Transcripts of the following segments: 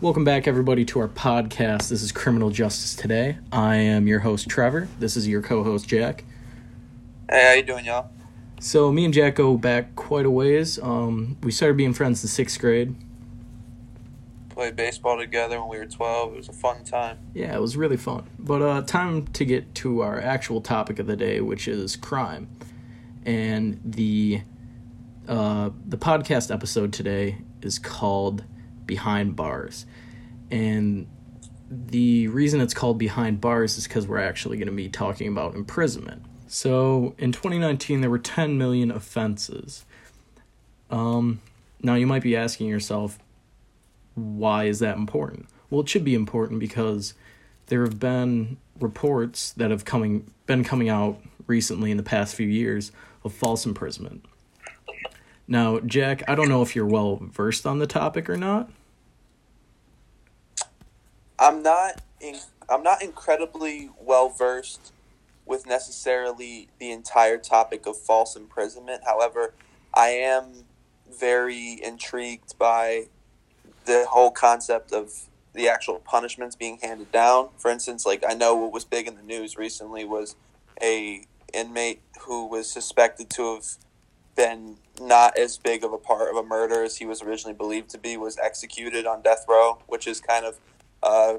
Welcome back, everybody, to our podcast. This is Criminal Justice Today. I am your host, Trevor. This is your co-host, Jack. Hey, how you doing, y'all? So me and Jack go back quite a ways. Um, we started being friends in sixth grade. Played baseball together when we were 12. It was a fun time. Yeah, it was really fun. But uh, time to get to our actual topic of the day, which is crime, and the uh, the podcast episode today is called behind bars. And the reason it's called behind bars is because we're actually going to be talking about imprisonment. So in 2019, there were 10 million offenses. Um, now you might be asking yourself, why is that important? Well, it should be important because there have been reports that have coming been coming out recently in the past few years of false imprisonment. Now, Jack, I don't know if you're well versed on the topic or not. I'm not in, I'm not incredibly well versed with necessarily the entire topic of false imprisonment. However, I am very intrigued by the whole concept of the actual punishments being handed down. For instance, like I know what was big in the news recently was a inmate who was suspected to have been not as big of a part of a murder as he was originally believed to be was executed on death row, which is kind of uh,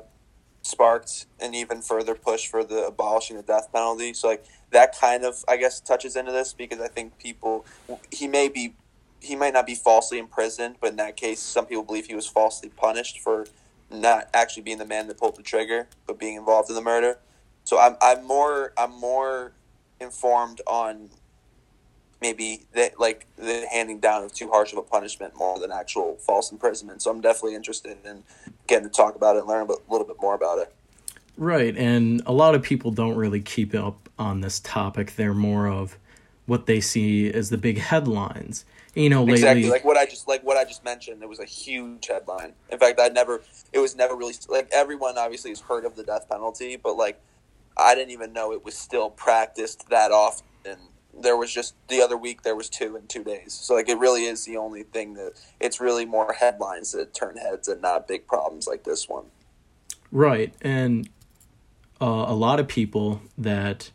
sparked an even further push for the abolishing the death penalty. So like that kind of I guess touches into this because I think people he may be he might not be falsely imprisoned, but in that case, some people believe he was falsely punished for not actually being the man that pulled the trigger, but being involved in the murder. So I'm I'm more I'm more informed on maybe that like the handing down of too harsh of a punishment more than actual false imprisonment. So I'm definitely interested in getting to talk about it and learn a little bit more about it. Right, and a lot of people don't really keep up on this topic. They're more of what they see as the big headlines. You know, lately, exactly like what I just like what I just mentioned. It was a huge headline. In fact, I never. It was never really like everyone obviously has heard of the death penalty, but like I didn't even know it was still practiced that often there was just the other week there was two in two days. So like it really is the only thing that it's really more headlines that turn heads and not big problems like this one. Right, and uh, a lot of people that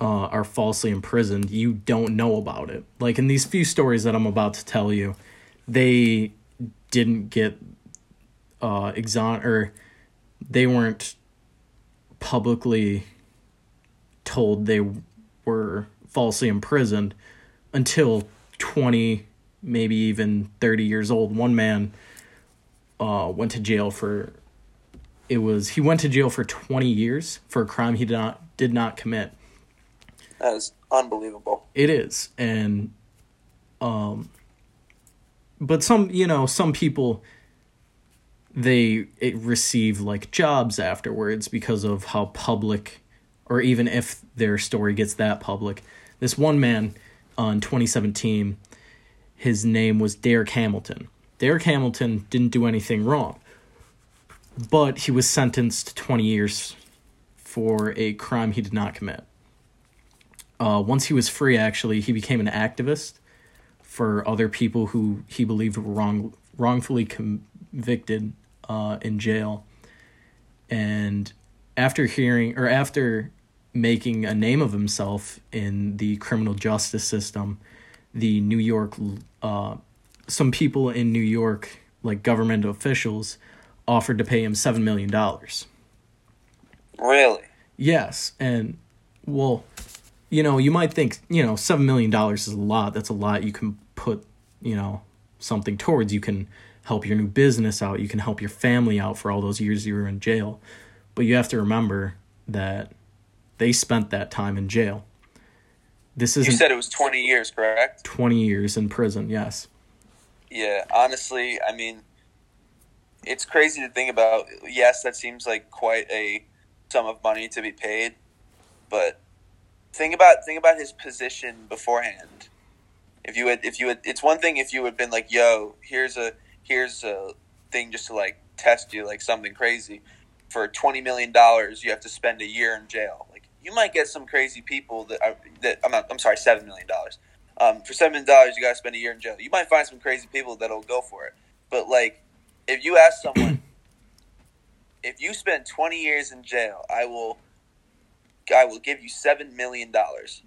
uh, are falsely imprisoned, you don't know about it. Like in these few stories that I'm about to tell you, they didn't get uh, exon or they weren't publicly told they were falsely imprisoned until 20, maybe even 30 years old. One man uh, went to jail for it was he went to jail for 20 years for a crime he did not did not commit. That is unbelievable. It is. And um but some, you know, some people they receive like jobs afterwards because of how public or even if their story gets that public. This one man on 2017, his name was Derrick Hamilton. Derrick Hamilton didn't do anything wrong, but he was sentenced to 20 years for a crime he did not commit. Uh, once he was free, actually, he became an activist for other people who he believed were wrong, wrongfully convicted uh, in jail. And after hearing, or after making a name of himself in the criminal justice system. The New York, uh, some people in New York, like government officials, offered to pay him $7 million. Really? Yes. And, well, you know, you might think, you know, $7 million is a lot. That's a lot you can put, you know, something towards. You can help your new business out. You can help your family out for all those years you were in jail. But you have to remember that they spent that time in jail. This is You said it was 20 years, correct? 20 years in prison, yes. Yeah, honestly, I mean, it's crazy to think about. Yes, that seems like quite a sum of money to be paid, but think about think about his position beforehand. If you had, if you had, it's one thing if you had been like, "Yo, here's a here's a thing just to like test you, like something crazy." For twenty million dollars, you have to spend a year in jail you might get some crazy people that are, that I'm not, I'm sorry, seven million dollars. Um, for seven million dollars, you got to spend a year in jail. You might find some crazy people that'll go for it. But like, if you ask someone, if you spend 20 years in jail, I will, I will give you seven million dollars.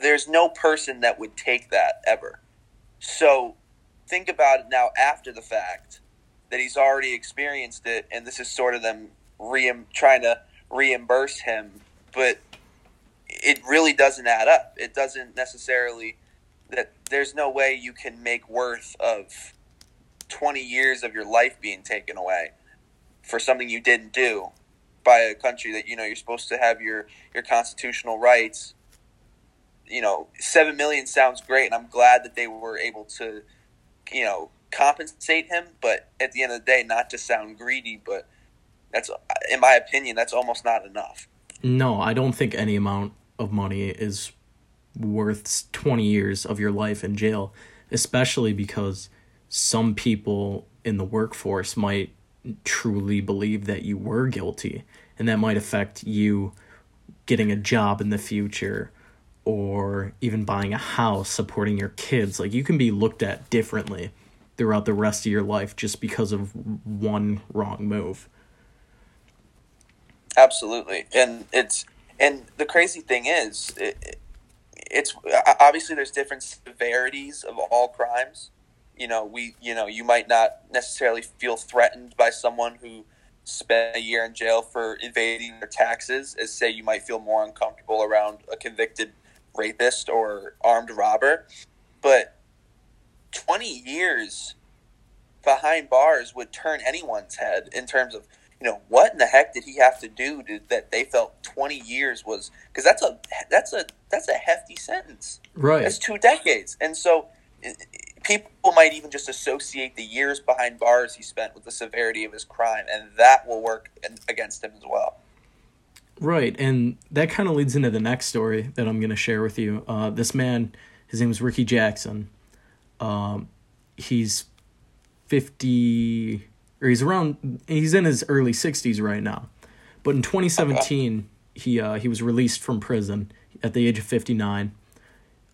There's no person that would take that ever. So, think about it now after the fact that he's already experienced it, and this is sort of them re- trying to reimburse him, but it really doesn't add up. It doesn't necessarily that there's no way you can make worth of 20 years of your life being taken away for something you didn't do by a country that you know you're supposed to have your your constitutional rights you know 7 million sounds great and I'm glad that they were able to you know compensate him but at the end of the day not to sound greedy but that's in my opinion that's almost not enough no I don't think any amount of money is worth 20 years of your life in jail, especially because some people in the workforce might truly believe that you were guilty and that might affect you getting a job in the future or even buying a house, supporting your kids. Like you can be looked at differently throughout the rest of your life just because of one wrong move. Absolutely. And it's and the crazy thing is it, it's obviously there's different severities of all crimes. You know, we you know you might not necessarily feel threatened by someone who spent a year in jail for evading their taxes, as say you might feel more uncomfortable around a convicted rapist or armed robber. But twenty years behind bars would turn anyone's head in terms of you know what in the heck did he have to do to, that they felt 20 years was because that's a that's a that's a hefty sentence. Right. That's two decades. And so people might even just associate the years behind bars he spent with the severity of his crime and that will work against him as well. Right. And that kind of leads into the next story that i'm going to share with you. Uh, this man his name is ricky jackson. Um, he's 50 or he's around he's in his early 60s right now. But in 2017, he uh, he was released from prison at the age of 59.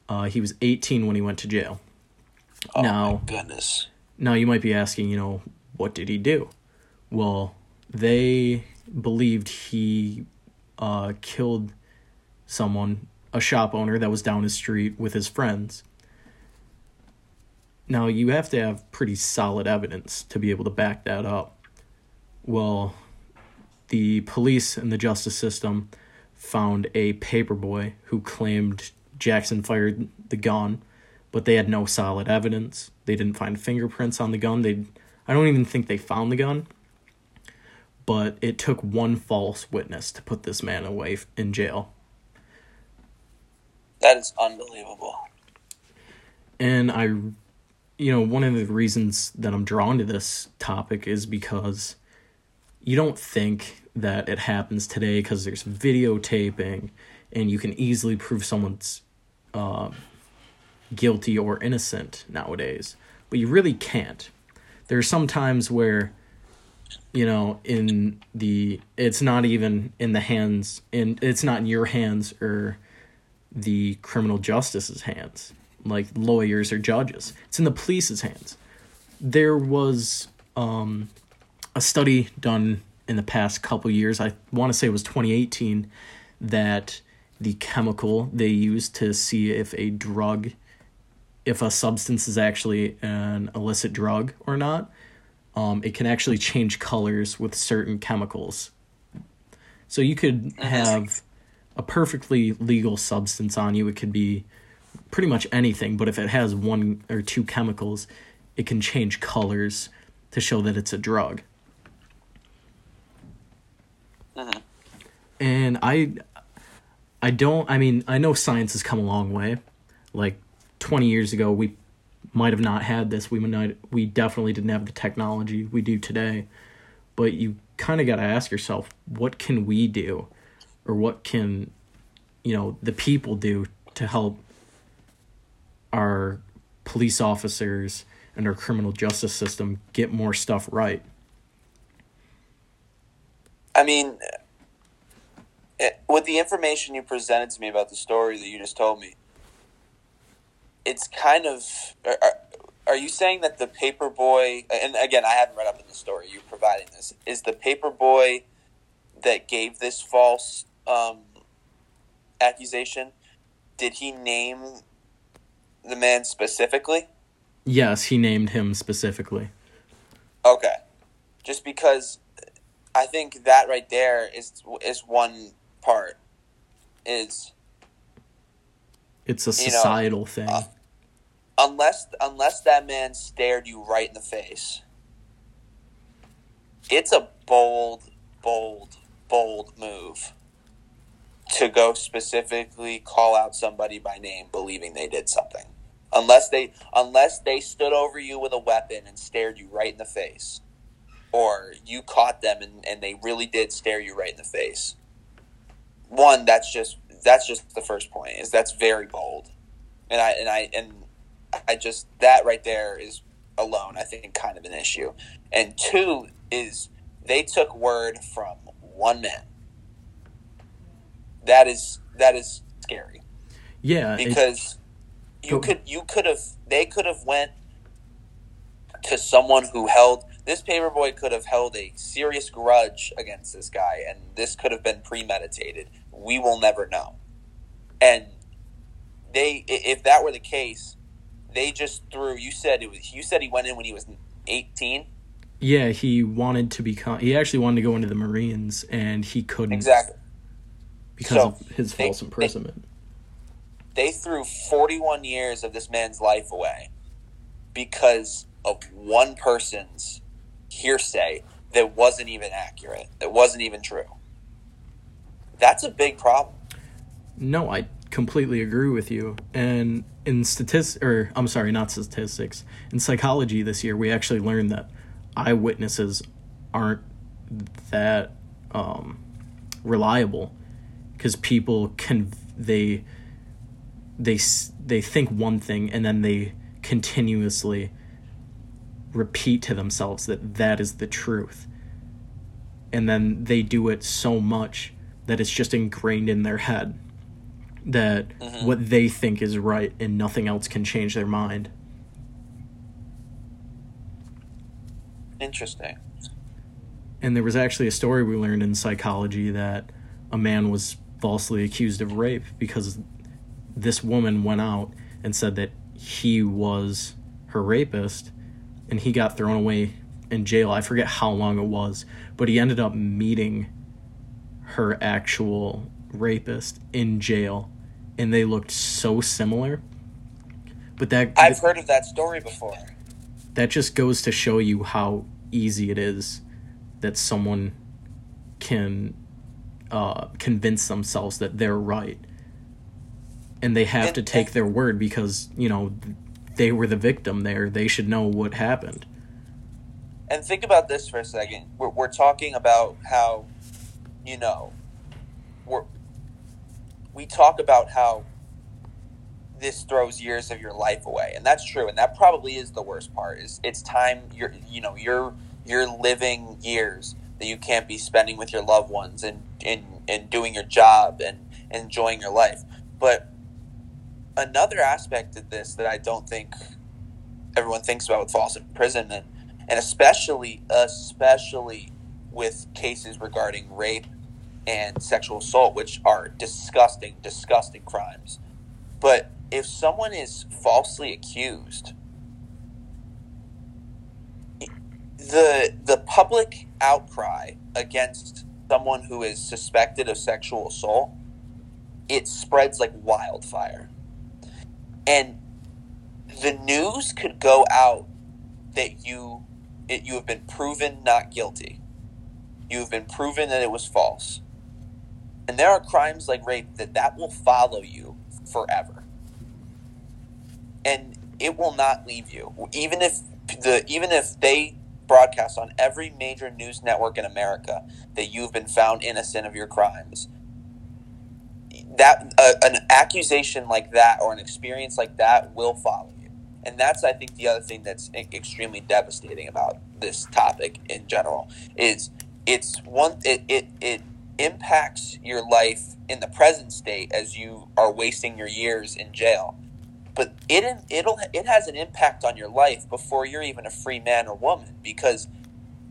Uh, he was 18 when he went to jail. Oh now, goodness. Now you might be asking, you know, what did he do? Well, they believed he uh, killed someone, a shop owner that was down his street with his friends. Now, you have to have pretty solid evidence to be able to back that up. Well, the police and the justice system found a paperboy who claimed Jackson fired the gun, but they had no solid evidence. They didn't find fingerprints on the gun. They I don't even think they found the gun. But it took one false witness to put this man away in jail. That is unbelievable. And I you know, one of the reasons that I'm drawn to this topic is because you don't think that it happens today because there's videotaping and you can easily prove someone's uh, guilty or innocent nowadays. But you really can't. There are some times where, you know, in the, it's not even in the hands, and it's not in your hands or the criminal justice's hands like lawyers or judges. It's in the police's hands. There was um, a study done in the past couple years. I want to say it was 2018 that the chemical they use to see if a drug, if a substance is actually an illicit drug or not, um, it can actually change colors with certain chemicals. So you could have a perfectly legal substance on you. It could be pretty much anything, but if it has one or two chemicals, it can change colors to show that it's a drug. Uh-huh. And I I don't I mean, I know science has come a long way. Like 20 years ago we might have not had this. We might we definitely didn't have the technology we do today. But you kind of got to ask yourself, what can we do or what can you know, the people do to help our police officers and our criminal justice system get more stuff right? I mean, it, with the information you presented to me about the story that you just told me, it's kind of. Are, are you saying that the paper boy? And again, I haven't read up in the story. You're providing this. Is the paper boy that gave this false um, accusation? Did he name the man specifically? Yes, he named him specifically. Okay, just because I think that right there is is one part is It's a You know, societal thing. uh, unless unless that man stared you right in the face. It's a bold, bold, bold move to go specifically call out somebody by name believing they did something. Unless they unless they stood over you with a weapon and stared you right in the face. Or you caught them and, and they really did stare you right in the face. One, that's just that's just the first point, is that's very bold. And I and I and I just that right there is alone, I think, kind of an issue. And two is they took word from one man. That is that is scary yeah, because you could you could have they could have went to someone who held this paperboy could have held a serious grudge against this guy and this could have been premeditated. We will never know. And they if that were the case they just threw you said it was you said he went in when he was 18 yeah, he wanted to become. He actually wanted to go into the Marines, and he couldn't. Exactly. Because So, of his false they- imprisonment. They threw 41 years of this man's life away because of one person's hearsay that wasn't even accurate, that wasn't even true. That's a big problem. No, I completely agree with you. And in statistics, or I'm sorry, not statistics, in psychology this year, we actually learned that eyewitnesses aren't that um, reliable because people can they they they think one thing and then they continuously repeat to themselves that that is the truth and then they do it so much that it's just ingrained in their head that mm-hmm. what they think is right and nothing else can change their mind. Interesting. And there was actually a story we learned in psychology that a man was falsely accused of rape because this woman went out and said that he was her rapist and he got thrown away in jail. I forget how long it was, but he ended up meeting her actual rapist in jail and they looked so similar. But that I've heard of that story before. that just goes to show you how easy it is that someone can uh, convince themselves that they're right and they have And- to take their word because you know they were the victim there they should know what happened And think about this for a second. We're, we're talking about how, you know, we're, we talk about how this throws years of your life away, and that's true. And that probably is the worst part. Is it's time you're, you know, you're you're living years that you can't be spending with your loved ones and and and doing your job and enjoying your life. But another aspect of this that I don't think everyone thinks about with false imprisonment and especially especially with cases regarding rape and sexual assault which are disgusting disgusting crimes. But if someone is falsely accused the the public outcry against someone who is suspected of sexual assault it spreads like wildfire and the news could go out that you it, you have been proven not guilty. You have been proven that it was false. And there are crimes like rape that that will follow you forever. And it will not leave you. Even if the even if they broadcast on every major news network in America that you've been found innocent of your crimes, that an accusation like that or an experience like that will follow you. And that's i think the other thing that's extremely devastating about this topic in general is it's one it, it it impacts your life in the present state as you are wasting your years in jail. But it it'll it has an impact on your life before you're even a free man or woman because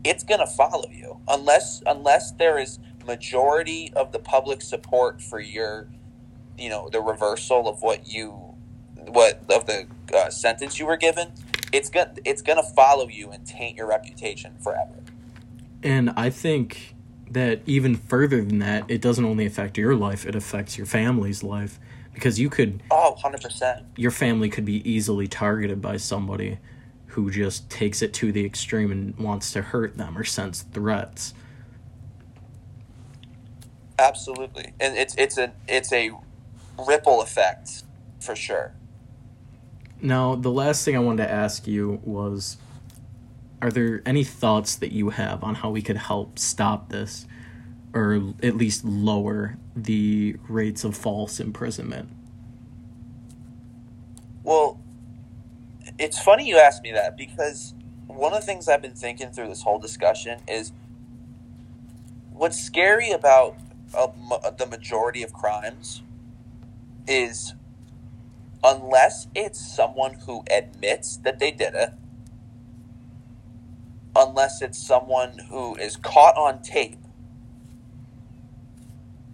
it's going to follow you. Unless unless there is majority of the public support for your you know the reversal of what you what of the uh, sentence you were given it's gonna it's to follow you and taint your reputation forever. And i think that even further than that it doesn't only affect your life it affects your family's life. Because you could oh 100% your family could be easily targeted by somebody who just takes it to the extreme and wants to hurt them or sends threats. Absolutely. And it's it's a it's a ripple effect for sure now the last thing i wanted to ask you was are there any thoughts that you have on how we could help stop this or at least lower the rates of false imprisonment? Well, it's funny you ask me that because one of the things I've been thinking through this whole discussion is what's scary about uh, the majority of crimes is unless it's someone who admits that they did it, unless it's someone who is caught on tape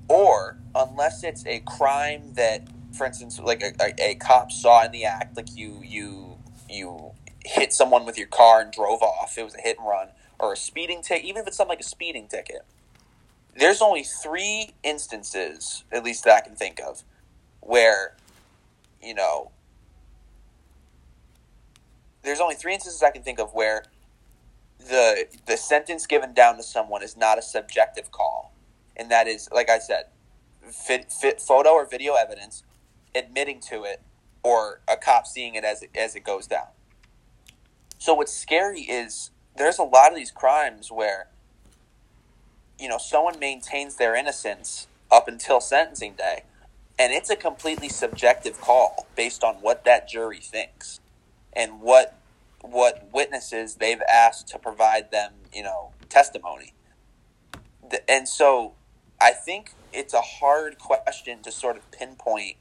or unless it's a crime that, for instance, like a, a, a cop saw in the act, like you you you hit someone with your car and drove off. It was a hit and run or a speeding ticket. Even if it's something like a speeding ticket, there's only three instances, at least that I can think of, where you know. There's only three instances I can think of where the the sentence given down to someone is not a subjective call and that is, like I said, fit, fit photo or video evidence, admitting to it, or a cop seeing it as it, as it goes down. So what's scary is there's a lot of these crimes where, you know, someone maintains their innocence up until sentencing day, and it's a completely subjective call based on what that jury thinks and what what witnesses they've asked to provide them, you know, testimony. And so I think it's a hard question to sort of pinpoint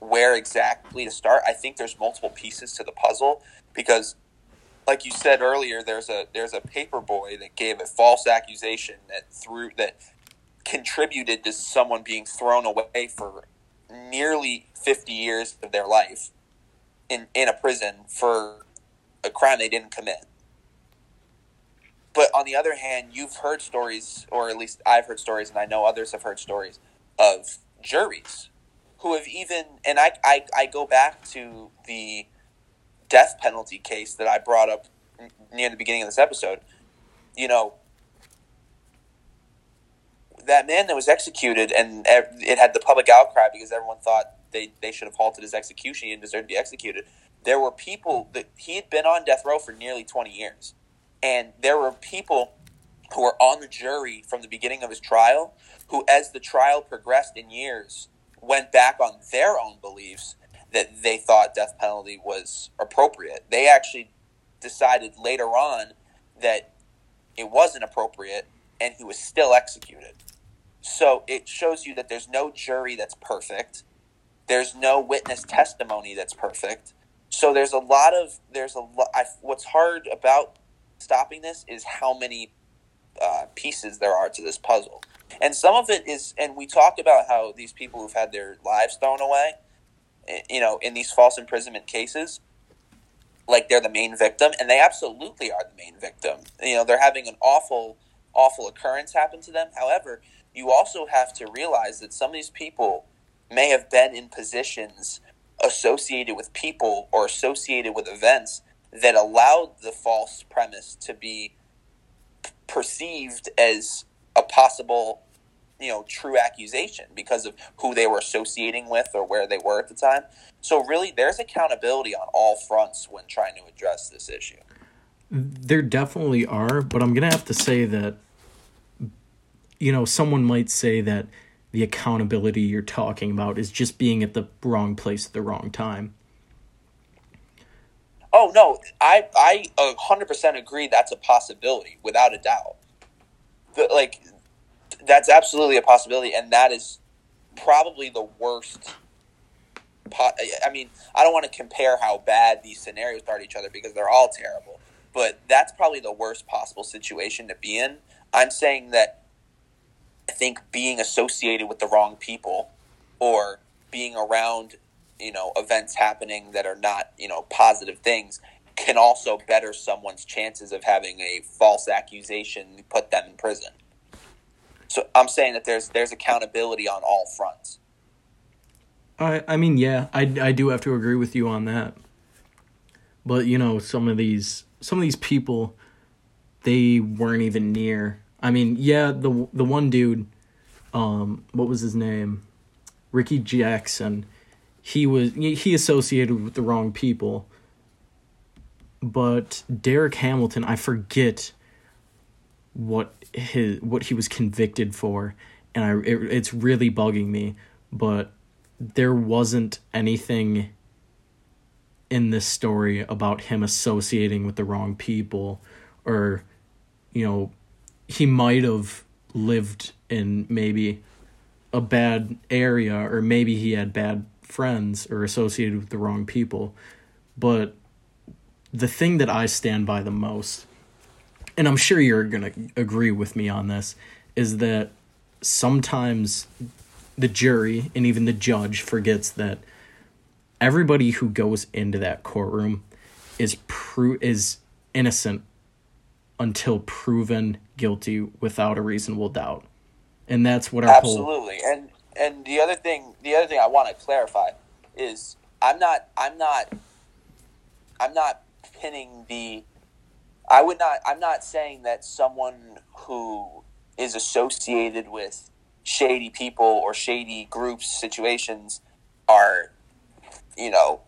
where exactly to start. I think there's multiple pieces to the puzzle because like you said earlier, there's a there's a paper boy that gave a false accusation that threw that contributed to someone being thrown away for nearly 50 years of their life in in a prison for a crime they didn't commit. But on the other hand, you've heard stories, or at least I've heard stories, and I know others have heard stories of juries who have even, and I, I, I go back to the death penalty case that I brought up near the beginning of this episode. You know, that man that was executed, and it had the public outcry because everyone thought they, they should have halted his execution. He deserved to be executed. There were people that he had been on death row for nearly 20 years and there were people who were on the jury from the beginning of his trial who, as the trial progressed in years, went back on their own beliefs that they thought death penalty was appropriate. They actually decided later on that it wasn't appropriate and he was still executed. So it shows you that there's no jury that's perfect. There's no witness testimony that's perfect. So there's a lot of there's a lot. What's hard about stopping this is how many uh, pieces there are to this puzzle. And some of it is, and we talked about how these people who've had their lives thrown away, eh, you know, in these false imprisonment cases, like they're the main victim, and they absolutely are the main victim. You know, they're having an awful, awful occurrence happen to them. However, you also have to realize that some of these people may have been in positions associated with people or associated with events that allowed the false premise to be perceived as a possible you know true accusation because of who they were associating with or where they were at the time. So really there's accountability on all fronts when trying to address this issue. There definitely are but i'm gonna have to say that you know someone might say that the accountability you're talking about is just being at the wrong place at the wrong time Oh no, I I hundred percent agree. That's a possibility, without a doubt. The, like, that's absolutely a possibility, and that is probably the worst I mean, I don't want to compare how bad these scenarios are to each other because they're all terrible. But that's probably the worst possible situation to be in. I'm saying that I think being associated with the wrong people or being around, you know, events happening that are not, you know, positive things can also better someone's chances of having a false accusation put them in prison. So I'm saying that there's there's accountability on all fronts. I I mean, yeah, I I do have to agree with you on that. But you know, some of these some of these people, they weren't even near. I mean, yeah, the the one dude, um, what was his name, Ricky Jackson, he was he associated with the wrong people. But Derrick Hamilton, I forget what his what he was convicted for, and I it, it's really bugging me. But there wasn't anything in this story about him associating with the wrong people, or you know, he might have lived in maybe a bad area, or maybe he had bad friends or associated with the wrong people, but the thing that I stand by the most and I'm sure you're going to agree with me on this, is that sometimes the jury and even the judge forgets that everybody who goes into that courtroom is pro- is innocent until proven guilty without a reasonable doubt. And that's what our Absolutely. Whole... And and the other thing the other thing I want to clarify is I'm not I'm not I'm not pinning the I would not. I'm not saying that someone who is associated with shady people or shady groups situations are, you know,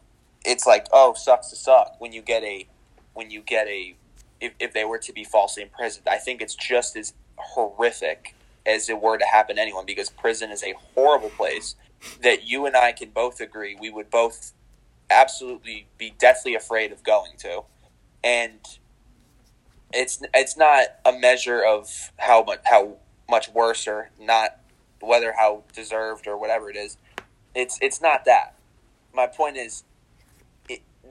it's like oh sucks to suck when you get a when you get a if, if they were to be falsely imprisoned. I think it's just as horrific as it were to happen to anyone because prison is a horrible place that you and I can both agree we would both absolutely be deathly afraid of going to. And it's it's not a measure of how much how much worse or not whether how deserved or whatever it is. It's it's not that. My point is,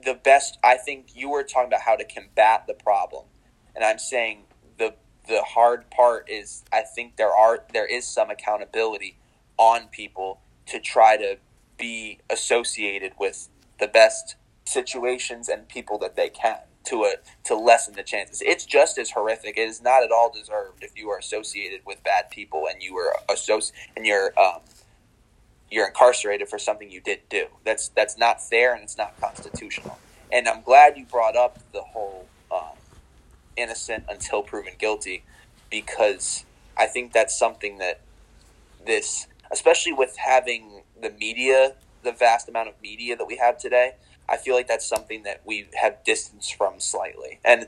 the best. I think you were talking about how to combat the problem, and I'm saying the the hard part is I think there are there is some accountability on people to try to be associated with the best situations and people that they can to a to lessen the chances. It's just as horrific. It is not at all deserved if you are associated with bad people and you were associ- and you're um, you're incarcerated for something you didn't do. That's that's not fair and it's not constitutional. And I'm glad you brought up the whole um, innocent until proven guilty because I think that's something that this, especially with having the media, the vast amount of media that we have today I feel like that's something that we have distanced from slightly. And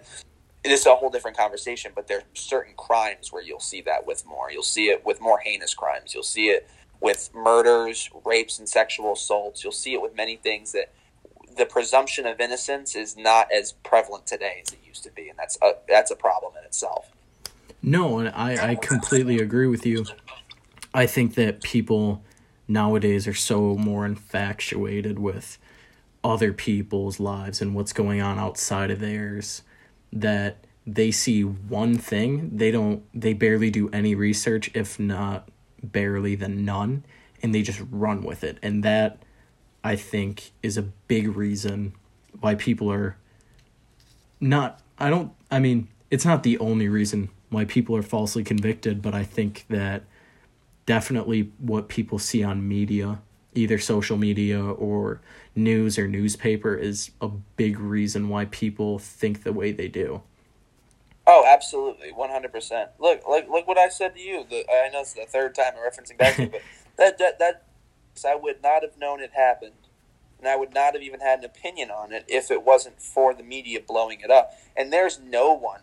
it is a whole different conversation, but there are certain crimes where you'll see that with more. You'll see it with more heinous crimes. You'll see it with murders, rapes, and sexual assaults. You'll see it with many things that the presumption of innocence is not as prevalent today as it used to be, and that's a, that's a problem in itself. No, and I, I completely agree with you. I think that people nowadays are so more infatuated with other people's lives and what's going on outside of theirs that they see one thing they don't they barely do any research if not barely then none and they just run with it and that i think is a big reason why people are not i don't i mean it's not the only reason why people are falsely convicted but i think that definitely what people see on media either social media or news or newspaper is a big reason why people think the way they do. Oh, absolutely, one hundred percent. Look, look, look what I said to you. The, I know it's the third time I'm referencing back to you, but that that that I would not have known it happened, and I would not have even had an opinion on it if it wasn't for the media blowing it up. And there's no one.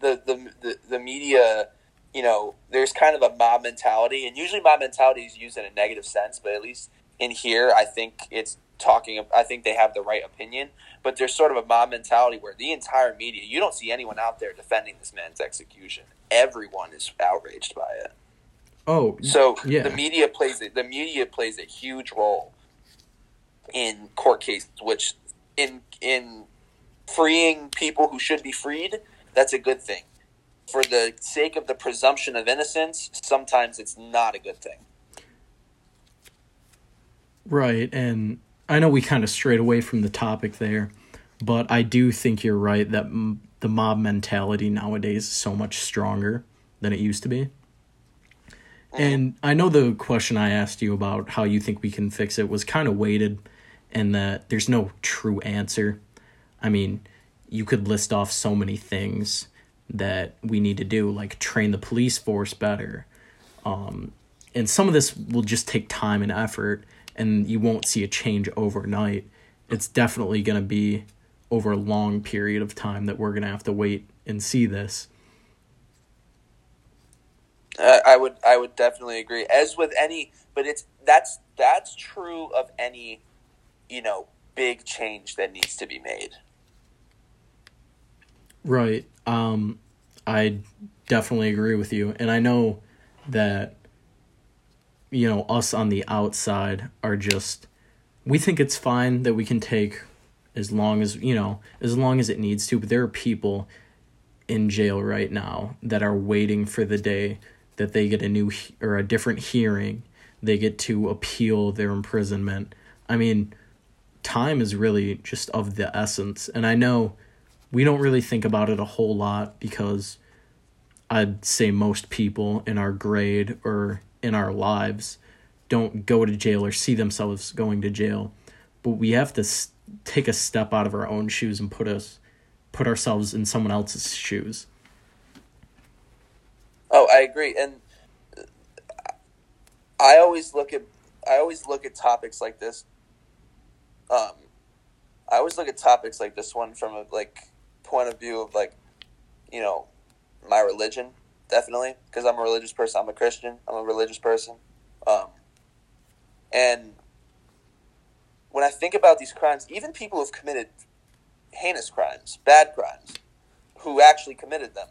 The the the, the media you know, there's kind of a mob mentality, and usually mob mentality is used in a negative sense, but at least in here, I think it's talking. I think they have the right opinion, but there's sort of a mob mentality where the entire media, you don't see anyone out there defending this man's execution. Everyone is outraged by it. Oh, so yeah. the media plays the media plays a huge role in court cases, which in in freeing people who should be freed, that's a good thing. For the sake of the presumption of innocence, sometimes it's not a good thing. Right, and I know we kind of strayed away from the topic there, but I do think you're right that m- the mob mentality nowadays is so much stronger than it used to be. And I know the question I asked you about how you think we can fix it was kind of weighted and that there's no true answer. I mean, you could list off so many things that we need to do, like train the police force better. Um, and some of this will just take time and effort, and you won't see a change overnight. It's definitely going to be over a long period of time that we're going to have to wait and see this. Uh, I would I would definitely agree. As with any, but it's that's that's true of any, you know, big change that needs to be made. Right. Um, I definitely agree with you, and I know that you know us on the outside are just we think it's fine that we can take as long as you know as long as it needs to but there are people in jail right now that are waiting for the day that they get a new or a different hearing. They get to appeal their imprisonment. I mean time is really just of the essence and i know we don't really think about it a whole lot because i'd say most people in our grade or in our lives don't go to jail or see themselves going to jail. But we have to take a step out of our own shoes and put us put ourselves in someone else's shoes. Oh, I agree, and I always look at I always look at topics like this. Um, I always look at topics like this one from a like point of view of like, you know, my religion definitely because I'm a religious person. I'm a Christian. I'm a religious person, um, and when I think about these crimes, even people who've committed heinous crimes, bad crimes, who actually committed them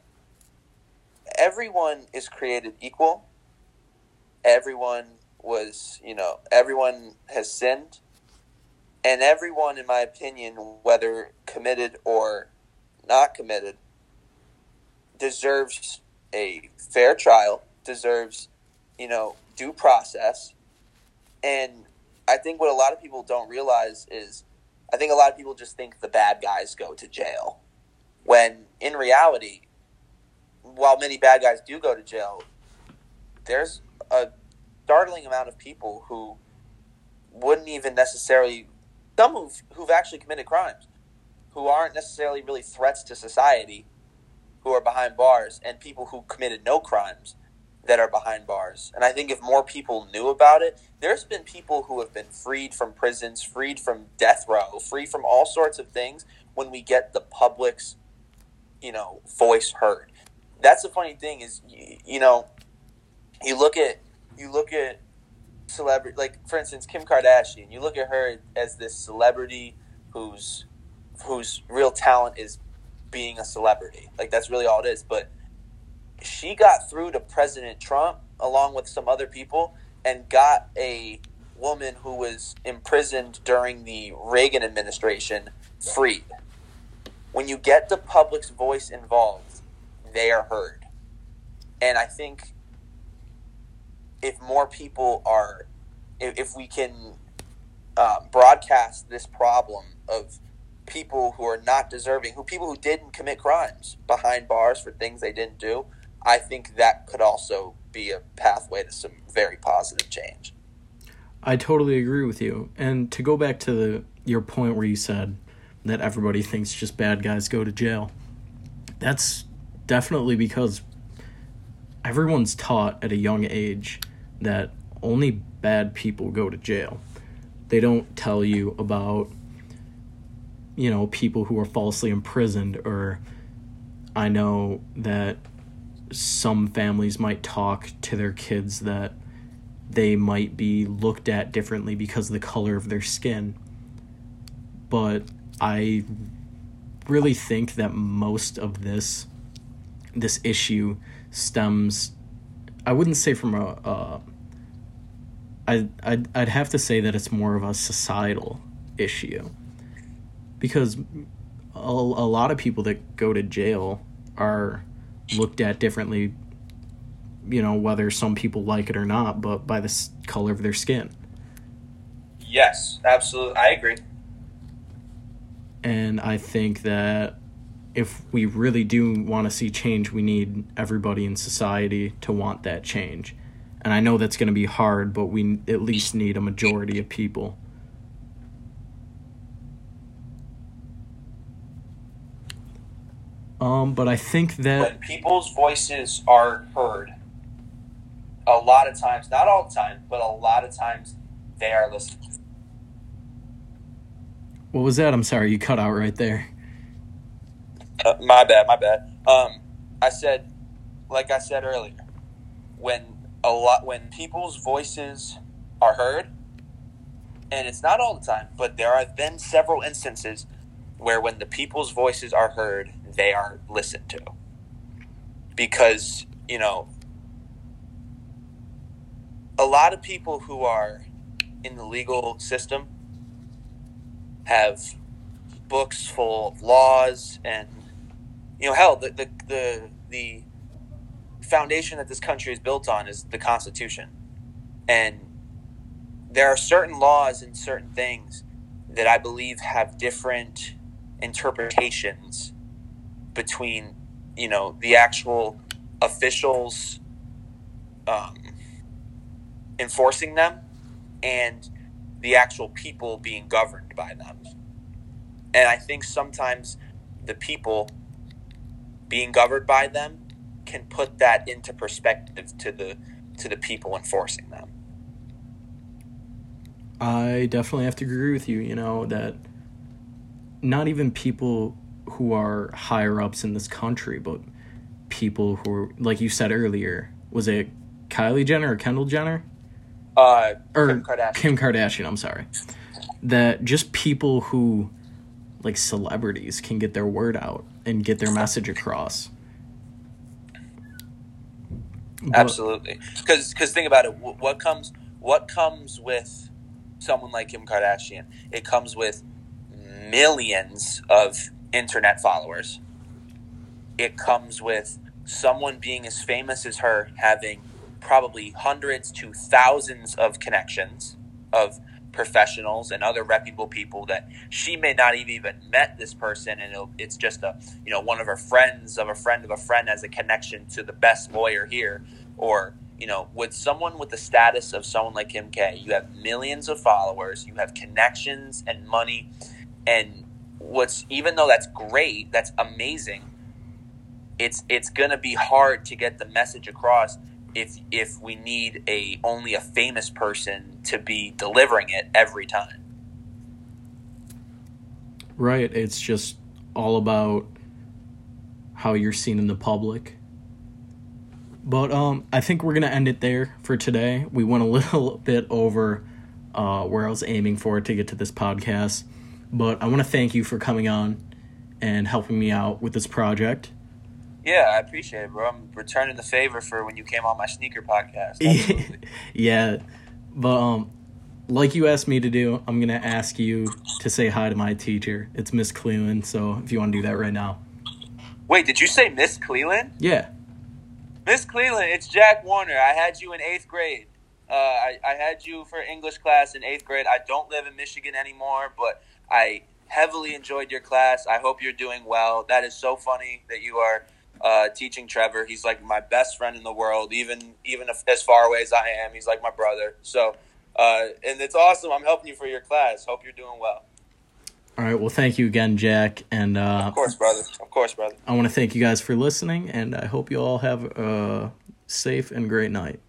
everyone is created equal. Everyone was, you know, everyone has sinned. And everyone, in my opinion, whether committed or not committed, deserves a fair trial, deserves, you know, due process. And I think what a lot of people don't realize is I think a lot of people just think the bad guys go to jail. When in reality, while many bad guys do go to jail, there's a startling amount of people who wouldn't even necessarily some who've, who've actually committed crimes who aren't necessarily really threats to society who are behind bars and people who committed no crimes that are behind bars. And i think if more people knew about it there's been people who have been freed from prisons freed from death row free from all sorts of things when we get the public's you know voice heard. That's the funny thing is you, know you look at you look at celebrity like for instance Kim Kardashian you look at her as this celebrity whose whose real talent is being a celebrity. Like that's really all it is. But she got through to President Trump along with some other people and got a woman who was imprisoned during the Reagan administration freed. When you get the public's voice involved they are heard. And I think if more people are, if, if we can uh, broadcast this problem of people who are not deserving, who people who didn't commit crimes behind bars for things they didn't do, I think that could also be a pathway to some very positive change. I totally agree with you. And to go back to the, your point where you said that everybody thinks just bad guys go to jail, that's definitely because everyone's taught at a young age that only bad people go to jail. They don't tell you about you know people who are falsely imprisoned or I know that some families might talk to their kids that they might be looked at differently because of the color of their skin. But I really think that most of this this issue stems I wouldn't say from a uh, I I'd, I'd have to say that it's more of a societal issue because a, a lot of people that go to jail are looked at differently you know whether some people like it or not but by the color of their skin Yes, absolutely. I agree. and i think that if we really do want to see change we need everybody in society to want that change and i know that's going to be hard but we at least need a majority of people um but i think that When people's voices are heard, a lot of times, not all the time, but a lot of times, they are listened what was that? I'm sorry you cut out right there. Uh, my bad, my bad. Um, I said, like I said earlier, when a lot when people's voices are heard, and it's not all the time, but there have been several instances where when the people's voices are heard, they are listened to, because you know a lot of people who are in the legal system have books full of laws and you know hell the, the the the foundation that this country is built on is the constitution. And there are certain laws and certain things that i believe have different interpretations between you know the actual officials um, enforcing them and the actual people being governed by them and i think sometimes the people being governed by them can put that into perspective to the to the people enforcing them. I definitely have to agree with you, you know, that not even people who are higher ups in this country, but people who are, like you said earlier, was it Kylie Jenner or Kendall Jenner? Uh, Or Kim Kardashian. Kim Kardashian, I'm sorry. That just people who, like celebrities, can get their word out and get their message across. But- Absolutely, because because think about it. What comes what comes with someone like Kim Kardashian? It comes with millions of internet followers. It comes with someone being as famous as her having probably hundreds to thousands of connections of professionals and other reputable people that she may not have even met this person. And it's just a you know one of her friends of a friend of a friend has a connection to the best lawyer here. Or you know with someone with the status of someone like Kim K you have millions of followers you have connections and money and what's even though that's great that's amazing it's it's to be hard to get the message across if if we need a only a famous person to be delivering it every time. Right. It's just all about how you're seen in the public. But um, I think we're gonna end it there for today. We went a little bit over uh, where I was aiming for to get to this podcast, but I want to thank you for coming on and helping me out with this project. Yeah, I appreciate it, bro. I'm returning the favor for when you came on my sneaker podcast. Yeah, but um, like you asked me to do, I'm gonna ask you to say hi to my teacher. It's Miss Cleland. So if you want to do that right now, Wait, did you say Miss Cleland? yeah. Miss Cleland, it's Jack Warner. I had you in eighth grade. Uh, I, I had you for English class in eighth grade. I don't live in Michigan anymore, but I heavily enjoyed your class. I hope you're doing well. That is so funny that you are uh, teaching Trevor. He's like my best friend in the world, even even if, as far away as I am. He's like my brother. So, uh, and it's awesome. I'm helping you for your class. Hope you're doing well. All right. Well, thank you again, Jack, and uh, Of course, brother. Of course, brother. I want to thank you guys for listening, and I hope you all have a safe and great night.